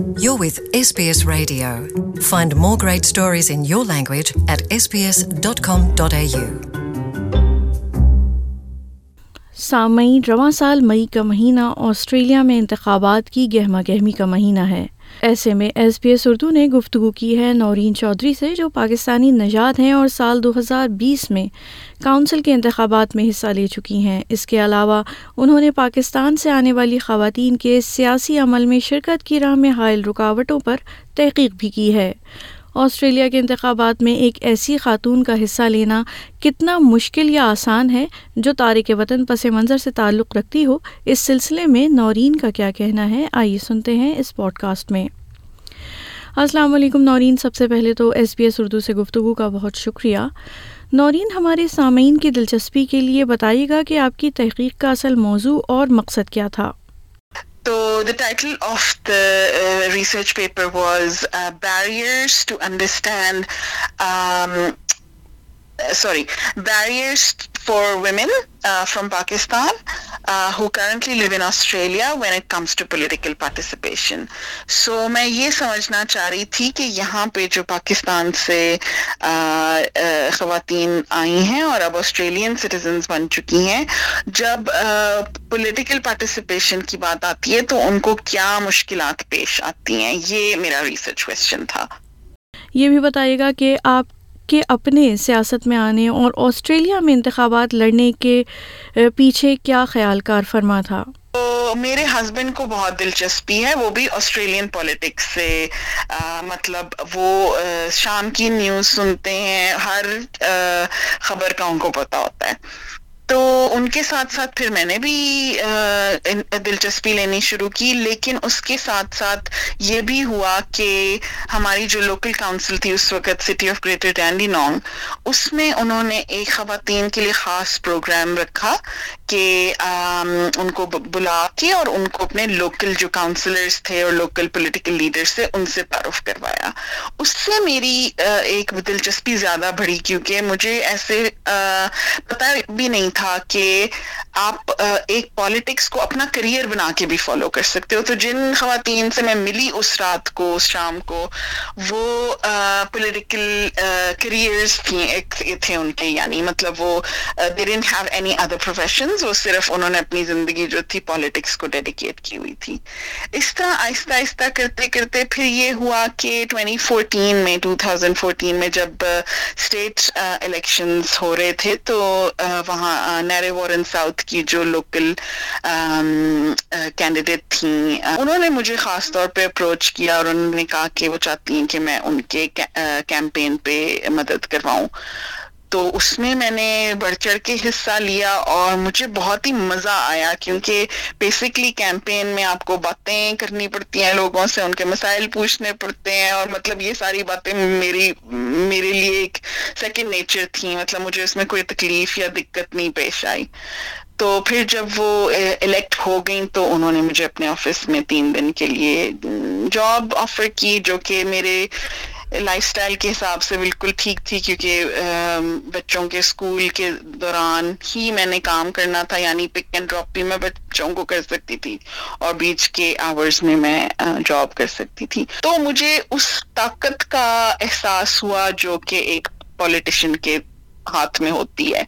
You're with SBS Radio. Find more great stories in your language at sbs.com.au سامعین، رواں سال مئی کا مہینہ آسٹریلیا میں انتخابات کی گہما گہمی کا مہینہ ہے ایسے میں ایس بی ایس اردو نے گفتگو کی ہے نورین چودھری سے جو پاکستانی نجات ہیں اور سال دو ہزار بیس میں کاؤنسل کے انتخابات میں حصہ لے چکی ہیں۔ اس کے علاوہ انہوں نے پاکستان سے آنے والی خواتین کے سیاسی عمل میں شرکت کی راہ میں حائل رکاوٹوں پر تحقیق بھی کی ہے۔ آسٹریلیا کے انتخابات میں ایک ایسی خاتون کا حصہ لینا کتنا مشکل یا آسان ہے جو تارک وطن پس منظر سے تعلق رکھتی ہو، اس سلسلے میں نورین کا کیا کہنا ہے؟ آئیے سنتے ہیں اس پوڈ کاسٹ میں۔ السلام علیکم نورین، سب سے پہلے تو ایس بی ایس اردو سے گفتگو کا بہت شکریہ۔ نورین، ہمارے سامعین کی دلچسپی کے لیے بتائیے گا کہ آپ کی تحقیق کا اصل موضوع اور مقصد کیا تھا۔ So the title of the uh, research paper was uh, Barriers to Understand, um, sorry, Barriers for women uh, from Pakistan uh, who currently live in Australia when it comes to political participation. So میں یہ سمجھنا چاہ رہی تھی کہ یہاں پہ جو پاکستان سے خواتین آئی ہیں اور اب آسٹریلین سٹیزنز بن چکی ہیں جب پولیٹیکل پارٹیسپیشن کی بات آتی ہے تو ان کو کیا مشکلات پیش آتی ہیں یہ میرا ریسرچ کوشچن تھا یہ بھی بتائیے گا کہ آپ کے اپنے سیاست میں آنے اور آسٹریلیا میں انتخابات لڑنے کے پیچھے کیا خیال کار فرما تھا؟ میرے ہسبینڈ کو بہت دلچسپی ہے، وہ بھی آسٹریلین پولیٹکس سے مطلب وہ شام کی نیوز سنتے ہیں، ہر خبر کا ان کو پتا ہوتا ہے۔ تو ان کے ساتھ ساتھ پھر میں نے بھی دلچسپی لینی شروع کی، لیکن اس کے ساتھ ساتھ یہ بھی ہوا کہ ہماری جو لوکل کاؤنسل تھی اس وقت سٹی آف گریٹر ڈینڈی نونگ اس میں انہوں نے ایک خواتین کے لیے خاص پروگرام رکھا۔ کہ ان کو بلا کے اور ان کو اپنے لوکل جو کاؤنسلرز تھے اور لوکل پولیٹیکل لیڈر تھے، ان سے تعارف کروایا۔ اس سے میری ایک دلچسپی زیادہ بڑھی کیونکہ مجھے ایسے پتہ بھی نہیں تھا کہ آپ ایک پالیٹکس کو اپنا کریئر بنا کے بھی فالو کر سکتے ہو۔ تو جن خواتین سے میں ملی اس رات کو، اس شام کو، وہ پولیٹیکل کریئرز تھیں تھے ان کے۔ یعنی مطلب وہ they didn't have any other professions persons وہ صرف انہوں نے اپنی زندگی جو تھی پالیٹکس کو ڈیڈیکیٹ کی ہوئی تھی اس طرح آہستہ آہستہ کرتے کرتے پھر یہ ہوا کہ 2014 میں 2014 میں جب اسٹیٹ الیکشنز ہو رہے تھے تو وہاں نیرے وارن ساؤتھ کی جو لوکل کینڈیڈیٹ تھیں انہوں نے مجھے خاص طور پہ اپروچ کیا اور انہوں نے کہا کہ وہ چاہتی ہیں کہ میں ان کے کیمپین پہ مدد کرواؤں تو اس میں میں نے بڑھ چڑھ کے حصہ لیا اور مجھے بہت ہی مزہ آیا کیونکہ بیسکلی کیمپین میں آپ کو باتیں کرنی پڑتی ہیں، لوگوں سے ان کے مسائل پوچھنے پڑتے ہیں اور مطلب یہ ساری باتیں میری، میرے لیے ایک سیکنڈ نیچر تھیں مطلب مجھے اس میں کوئی تکلیف یا دقت نہیں پیش آئی۔ تو پھر جب وہ الیکٹ ہو گئیں تو انہوں نے مجھے اپنے آفس میں تین دن کے لیے جاب آفر کی، جو کہ میرے لائف سٹائل کے حساب سے بالکل ٹھیک تھی کیونکہ بچوں کے اسکول کے دوران ہی میں نے کام کرنا تھا یعنی پک اینڈ ڈراپ بھی میں بچوں کو کر سکتی تھی اور بیچ کے آورز میں میں جاب کر سکتی تھی۔ تو مجھے اس طاقت کا احساس ہوا جو کہ ایک پولیٹیشن کے ہاتھ میں ہوتی ہے۔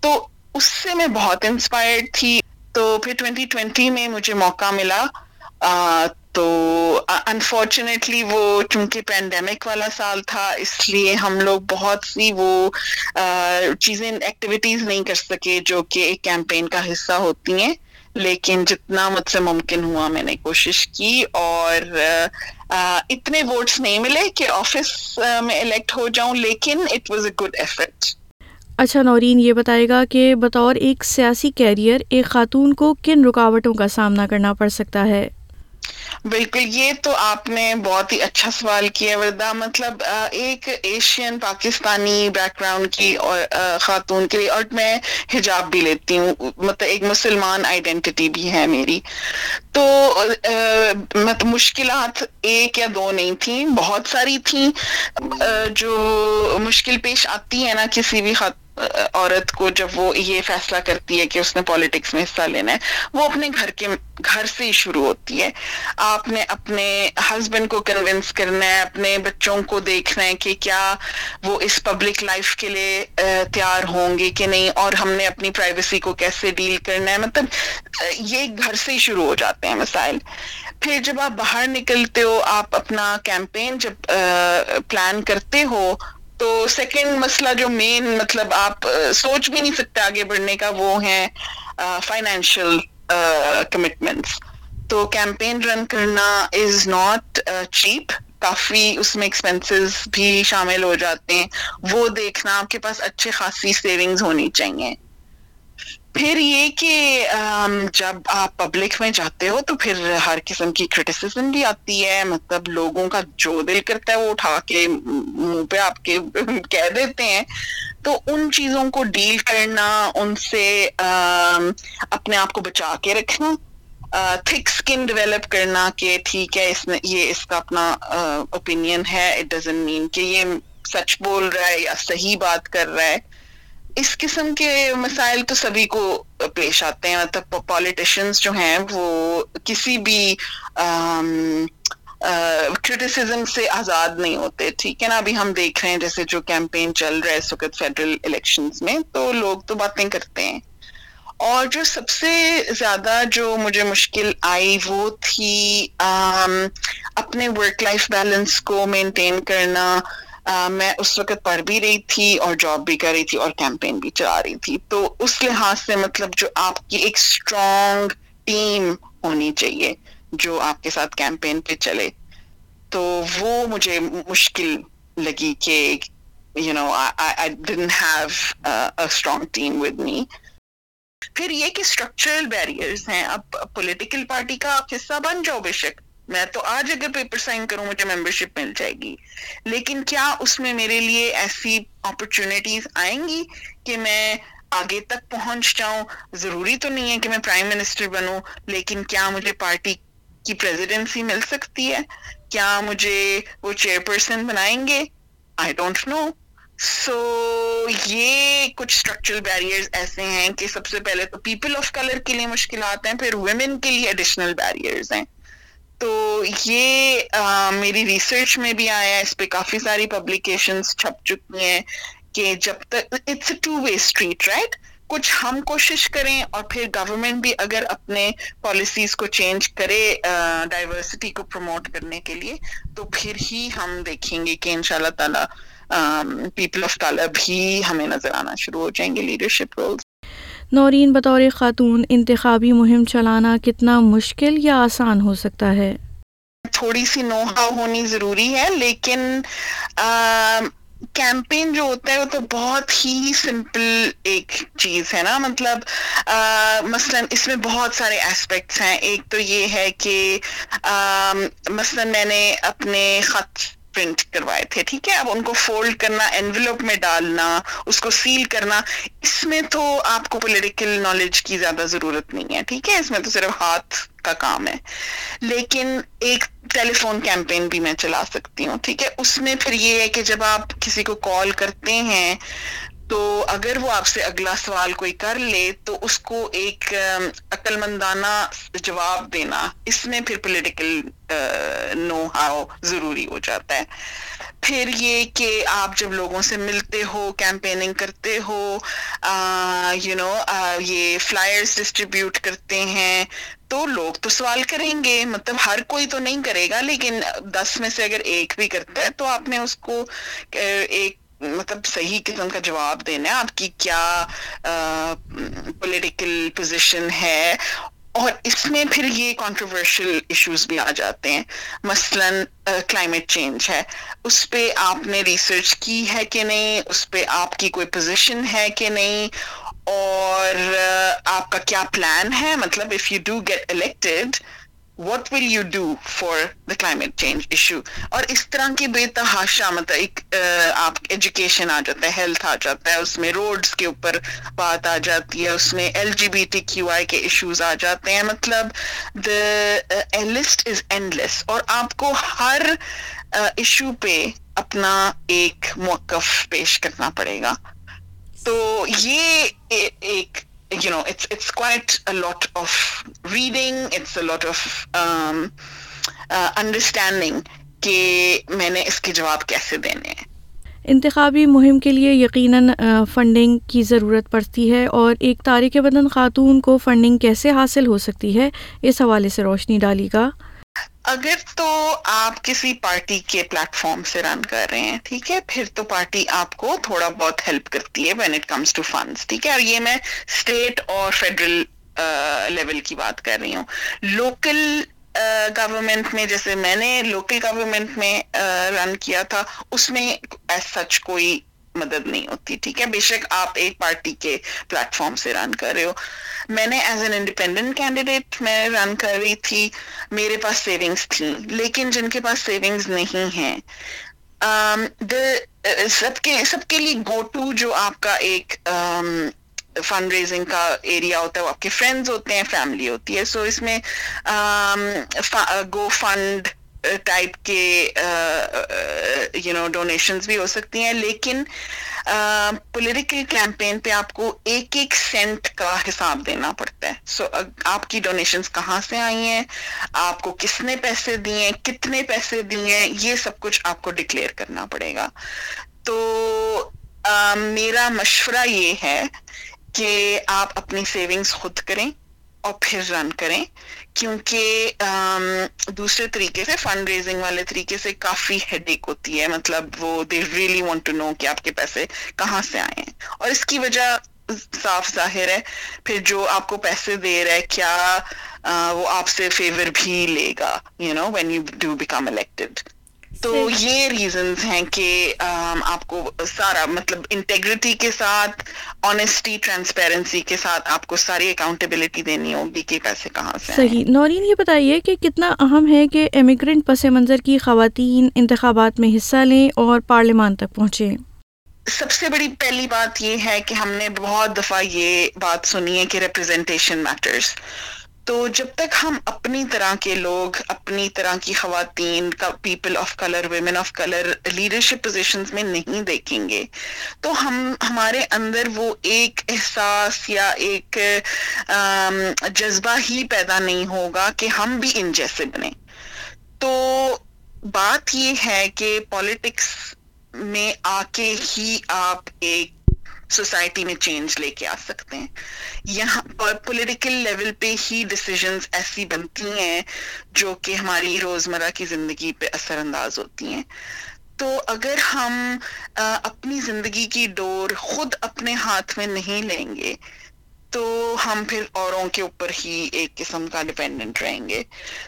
تو اس سے میں بہت انسپائرڈ تھی۔ تو پھر 2020 میں مجھے موقع ملا۔ تو uh, انفارچونیٹلی وہ چونکہ پینڈیمک والا سال تھا، اس لیے ہم لوگ بہت سی وہ uh, چیزیں ایکٹیویٹیز نہیں کر سکے جو کہ ایک کیمپین کا حصہ ہوتی ہیں۔ لیکن جتنا مجھ سے ممکن ہوا میں نے کوشش کی اور uh, اتنے ووٹس نہیں ملے کہ آفس میں الیکٹ ہو جاؤں، لیکن it was a good effort اچھا نورین، یہ بتائے گا کہ بطور ایک سیاسی کیریئر ایک خاتون کو کن رکاوٹوں کا سامنا کرنا پڑ سکتا ہے؟ بالکل، یہ تو آپ نے بہت ہی اچھا سوال کیا وردہ۔ مطلب ایک ایشین پاکستانی بیک گراؤنڈ کی اور خاتون کے لیے، اور میں حجاب بھی لیتی ہوں۔ مطلب ایک مسلمان آئیڈینٹی بھی ہے میری۔ تو مطلب مشکلات ایک یا دو نہیں تھیں، بہت ساری تھیں۔ جو مشکل پیش آتی ہے نا کسی بھی خاتون عورت کو جب وہ یہ فیصلہ کرتی ہے کہ اس نے پالیٹکس میں حصہ لینا ہے، وہ اپنے گھر کے گھر سے ہی شروع ہوتی ہے۔ آپ نے اپنے ہسبینڈ کو کنونس کرنا ہے، اپنے بچوں کو دیکھنا ہے کہ کیا وہ اس پبلک لائف کے لیے تیار ہوں گے کہ نہیں، اور ہم نے اپنی پرائیویسی کو کیسے ڈیل کرنا ہے۔ مطلب یہ گھر سے ہی شروع ہو جاتے ہیں مسائل۔ پھر جب آپ باہر نکلتے ہو، آپ اپنا کیمپین جب پلان کرتے ہو تو سیکنڈ مسئلہ جو مین مطلب آپ سوچ بھی نہیں سکتے آگے بڑھنے کا، وہ ہیں فائنینشیل کمٹمنٹس تو کیمپین رن کرنا از ناٹ چیپ کافی اس میں ایکسپینسز بھی شامل ہو جاتے ہیں۔ وہ دیکھنا آپ کے پاس اچھے خاصی سیونگز ہونی چاہیے۔ پھر یہ کہ جب آپ پبلک میں جاتے ہو تو پھر ہر قسم کی کرٹیسزم بھی آتی ہے۔ مطلب لوگوں کا جو دل کرتا ہے وہ اٹھا کے منہ پہ آپ کے کہہ دیتے ہیں۔ تو ان چیزوں کو ڈیل کرنا، ان سے اپنے آپ کو بچا کے رکھنا تھک اسکن ڈیولپ کرنا کہ ٹھیک ہے، اس نے یہ اس کا اپنا اوپینین ہے۔ اٹ ڈزن مین کہ یہ سچ بول رہا ہے یا صحیح بات کر رہا ہے۔ اس قسم کے مسائل تو سبھی کو پیش آتے ہیں۔ مطلب پالیٹیشنس جو ہیں وہ کسی بھی کرٹیسزم سے آزاد نہیں ہوتے، ٹھیک ہے نا؟ ابھی ہم دیکھ رہے ہیں جیسے جو کیمپین چل رہا ہے اس وقت فیڈرل الیکشنز میں، تو لوگ تو باتیں کرتے ہیں۔ اور جو سب سے زیادہ جو مجھے مشکل آئی وہ تھی اپنے ورک لائف بیلنس کو مینٹین کرنا۔ میں اس وقت پڑھ بھی رہی تھی اور جاب بھی کر رہی تھی اور کیمپین بھی چلا رہی تھی۔ تو اس لحاظ سے مطلب جو آپ کی ایک اسٹرانگ ٹیم ہونی چاہیے، جو آپ کے ساتھ کیمپین پہ چلے۔ تو وہ مجھے مشکل لگی کہ you know have strong team with me پھر یہ کہ اسٹرکچرل بیریئرز ہیں۔ اب پولیٹیکل پارٹی کا آپ حصہ بن جاؤ بے شک۔ میں تو آج اگر پیپر سائن کروں مجھے ممبرشپ مل جائے گی۔ لیکن کیا اس میں میرے لیے ایسی اپرچونیٹیز آئیں گی کہ میں آگے تک پہنچ جاؤں؟ ضروری تو نہیں ہے کہ میں پرائم منسٹر بنوں، لیکن کیا مجھے پارٹی کی پریزیڈنسی مل سکتی ہے؟ کیا مجھے وہ چیئر پرسن بنائیں گے؟ آئی ڈونٹ نو سو یہ کچھ اسٹرکچرل بیریئرز ایسے ہیں کہ سب سے پہلے تو پیپل آف کلر کے لیے مشکلات ہیں، پھر ویمن کے لیے ایڈیشنل بیریئرز ہیں۔ تو یہ میری ریسرچ میں بھی آیا اس پہ کافی ساری پبلیکیشنز چھپ چکی ہیں کہ جب تک it's a two way street right کچھ ہم کوشش کریں اور پھر گورنمنٹ بھی اگر اپنے پالیسیز کو چینج کرے ڈائیورسٹی کو پروموٹ کرنے کے لیے، تو پھر ہی ہم دیکھیں گے کہ ان شاء اللہ تعالیٰ پیپل آف کالر بھی ہمیں نظر آنا شروع ہو جائیں گے لیڈرشپ رولس نورین بطور خاتون انتخابی مہم چلانا کتنا مشکل یا آسان ہو سکتا ہے؟ تھوڑی سی نوحا ہونی ضروری ہے، لیکن کیمپین جو ہوتا ہے وہ تو بہت ہی سمپل ایک چیز ہے نا مطلب مثلا اس میں بہت سارے اسپیکٹس ہیں۔ ایک تو یہ ہے کہ مثلا میں نے اپنے خط پرنٹ کروائے تھے، ٹھیک ہے؟ اب ان کو فولڈ کرنا انویلوپ میں ڈالنا، اس کو سیل کرنا، اس میں تو آپ کو پولیٹیکل نالج کی زیادہ ضرورت نہیں ہے، ٹھیک ہے؟ اس میں تو صرف ہاتھ کا کام ہے۔ لیکن ایک ٹیلی فون کیمپین بھی میں چلا سکتی ہوں، ٹھیک ہے؟ اس میں پھر یہ ہے کہ جب آپ کسی کو کال کرتے ہیں تو اگر وہ آپ سے اگلا سوال کوئی کر لے تو اس کو ایک عقل مندانہ جواب دینا۔ اس میں پھر پولیٹیکل نو ہاؤ ضروری ہو جاتا ہے۔ پھر یہ کہ آپ جب لوگوں سے ملتے ہو کیمپیننگ کرتے ہو یو نو یہ فلائرز ڈسٹریبیوٹ کرتے ہیں، تو لوگ تو سوال کریں گے۔ مطلب ہر کوئی تو نہیں کرے گا، لیکن دس میں سے اگر ایک بھی کرتا ہے تو آپ نے اس کو ایک مطلب صحیح قسم کا جواب دینا ہے آپ کی کیا پولیٹیکل پوزیشن ہے اور اس میں پھر یہ کانٹروورشل ایشوز بھی آ جاتے ہیں۔ مثلا کلائمیٹ چینج ہے۔ اس پہ آپ نے ریسرچ کی ہے کہ نہیں؟ اس پہ آپ کی کوئی پوزیشن ہے کہ نہیں؟ اور آپ کا کیا پلان ہے؟ مطلب if you do get elected what will you do for the climate change issue اور اس طرح کی بے تحاشا مطلب ایک آپ ایجوکیشن آ جاتا ہے ہیلتھ آ جاتا ہے، اس میں روڈس کے اوپر بات آ جاتی ہے، اس میں L G B T Q I کے ایشوز آ جاتے ہیں۔ مطلب the list is endless اور آپ کو ہر ایشو پہ اپنا ایک موقف پیش کرنا پڑے گا۔ تو یہ ایک you know, it's it's quite a lot of reading. It's a lot of um, uh, understanding کہ میں نے اس کے جواب کیسے دینے ہیں انتخابی مہم کے لیے یقیناً فنڈنگ کی ضرورت پڑتی ہے اور ایک تاریخ بدن خاتون کو فنڈنگ کیسے حاصل ہو سکتی ہے اس حوالے سے روشنی ڈالی گا اگر تو آپ کسی پارٹی کے پلیٹ فارم سے رن کر رہے ہیں، ٹھیک ہے؟ پھر تو پارٹی آپ کو تھوڑا بہت ہیلپ کرتی ہے when it comes to funds ٹھیک ہے؟ اور یہ میں اسٹیٹ اور فیڈرل لیول کی بات کر رہی ہوں۔ لوکل گورنمنٹ میں جیسے میں نے لوکل گورنمنٹ میں رن کیا تھا، اس میں ایز سچ کوئی مدد نہیں ہوتی، ٹھیک ہے؟ بے شک آپ ایک پارٹی کے پلیٹ فارم سے رن کر رہے ہو۔ میں نے ایز این انڈیپینڈنٹ کینڈیڈیٹ میں رن کر رہی تھی، میرے پاس سیونگس تھیں لیکن جن کے پاس سیونگز نہیں ہیں سب کے سب کے لیے گو ٹو جو آپ کا ایک فنڈ ریزنگ کا ایریا ہوتا ہے، وہ آپ کے فرینڈز ہوتے ہیں فیملی ہوتی ہے۔ سو اس میں گو فنڈ ٹائپ کے یو نو ڈونیشنز بھی ہو سکتی ہیں، لیکن uh, پولیٹیکل کیمپین پہ آپ کو ایک ایک سینٹ کا حساب دینا پڑتا ہے۔ سو آپ کی ڈونیشنز کہاں سے آئی ہیں؟ آپ کو کس نے پیسے دیے کتنے پیسے دیے یہ سب کچھ آپ کو ڈکلیئر کرنا پڑے گا۔ تو uh, میرا مشورہ یہ ہے کہ آپ اپنی سیونگز خود کریں۔ اور پھر رن کریں کیونکہ دوسرے طریقے سے فنڈ ریزنگ والے طریقے سے کافی ہیڈ ایک ہوتی ہے۔ مطلب وہ they really want to know کہ آپ کے پیسے کہاں سے آئے ہیں۔ اور اس کی وجہ صاف ظاہر ہے پھر جو آپ کو پیسے دے رہا ہے کیا وہ آپ سے فیور بھی لے گا you know when you do become elected تو یہ ریزنز ہیں کہ آپ کو سارا مطلب انٹیگریٹی کے ساتھ آنےسٹی ٹرانسپیرنسی کے ساتھ آپ کو ساری اکاؤنٹیبلٹی دینی ہوگی کہ پیسے کہاں سے صحیح. نورین یہ بتائیے کہ کتنا اہم ہے کہ امیگرینٹ پس منظر کی خواتین انتخابات میں حصہ لیں اور پارلیمان تک پہنچے سب سے بڑی پہلی بات یہ ہے کہ ہم نے بہت دفعہ یہ بات سنی ہے کہ ریپرزینٹیشن میٹرز تو جب تک ہم اپنی طرح کے لوگ، اپنی طرح کی خواتین، کا people of colour women of colour leadership positions میں نہیں دیکھیں گے، تو ہم، ہمارے اندر وہ ایک احساس یا ایک جذبہ ہی پیدا نہیں ہوگا کہ ہم بھی ان جیسے بنے تو بات یہ ہے کہ پالیٹکس میں آ کے ہی آپ ایک سوسائٹی میں چینج لے کے آ سکتے ہیں۔ یہاں پولیٹیکل لیول پہ ہی ڈسیزنز ایسی بنتی ہیں جو کہ ہماری روزمرہ کی زندگی پہ اثر انداز ہوتی ہیں۔ تو اگر ہم اپنی زندگی کی ڈور خود اپنے ہاتھ میں نہیں لیں گے تو ہم پھر اوروں کے اوپر ہی ایک قسم کا ڈپینڈنٹ رہیں گے۔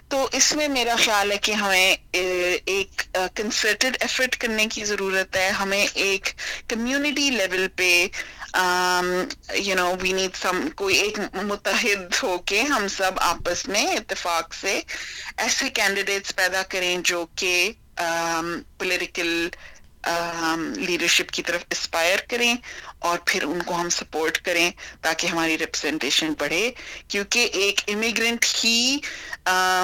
تو اس میں میرا خیال ہے کہ ہمیں ایک کنسرٹڈ ایفرٹ کرنے کی ضرورت ہے۔ ہمیں ایک کمیونٹی لیول پہ you know we need some کوئی ایک متحد ہو کے ہم سب آپس میں اتفاق سے ایسے کینڈیڈیٹس پیدا کریں جو کہ پولیٹیکل لیڈرشپ کی طرف اسپائر کریں اور پھر ان کو ہم سپورٹ کریں تاکہ ہماری ریپرزینٹیشن بڑھے۔ کیونکہ ایک امیگرینٹ ہی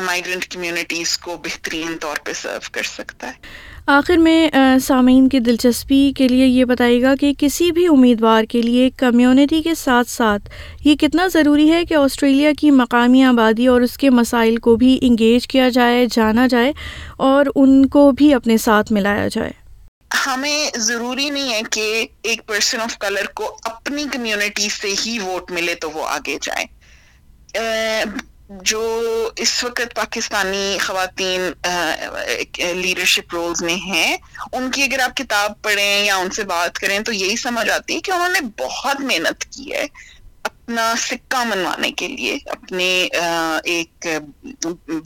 مائیگرینٹ کمیونٹیز کو بہترین طور پہ سرو کر سکتا ہے۔ آخر میں سامعین کی دلچسپی کے لیے یہ بتائیے گا کہ کسی بھی امیدوار کے لیے کمیونٹی کے ساتھ ساتھ یہ کتنا ضروری ہے کہ آسٹریلیا کی مقامی آبادی اور اس کے مسائل کو بھی انگیج کیا جائے، جانا جائے اور ان کو بھی اپنے ساتھ ملایا جائے۔ ہمیں ضروری نہیں ہے کہ ایک پرسن آف کلر کو اپنی کمیونٹی سے ہی ووٹ ملے تو وہ آگے جائے۔ جو اس وقت پاکستانی خواتین لیڈرشپ رولز میں ہیں، ان کی اگر آپ کتاب پڑھیں یا ان سے بات کریں تو یہی سمجھ آتی ہے کہ انہوں نے بہت محنت کی ہے اپنا سکہ منوانے کے لیے، اپنے ایک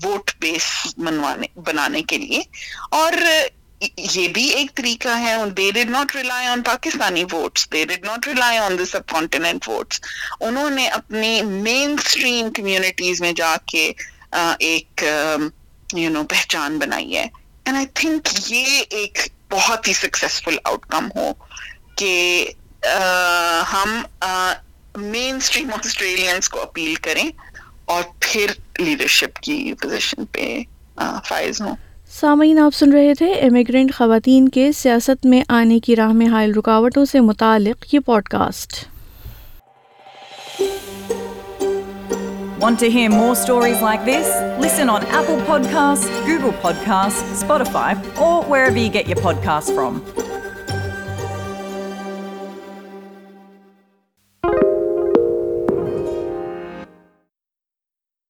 ووٹ بیس منوانے، بنانے کے لیے۔ اور یہ بھی ایک طریقہ ہے they did not rely on Pakistani votes they did not rely on the subcontinent votes انہوں نے اپنی مین اسٹریم کمیونٹیز میں جا کے ایک یو نو پہچان بنائی ہے۔ اینڈ آئی تھنک یہ ایک بہت ہی سکسیزفل آؤٹ کم ہو کہ ہم مین اسٹریم آسٹریلینس کو اپیل کریں اور پھر لیڈرشپ کی پوزیشن پہ فائز ہوں۔ سامعین، آپ سن رہے تھے امیگرینٹ خواتین کے سیاست میں آنے کی راہ میں حائل رکاوٹوں سے متعلق یہ podcast more stories like this listen on Apple podcast Google podcast Spotify اور where we get your podcast from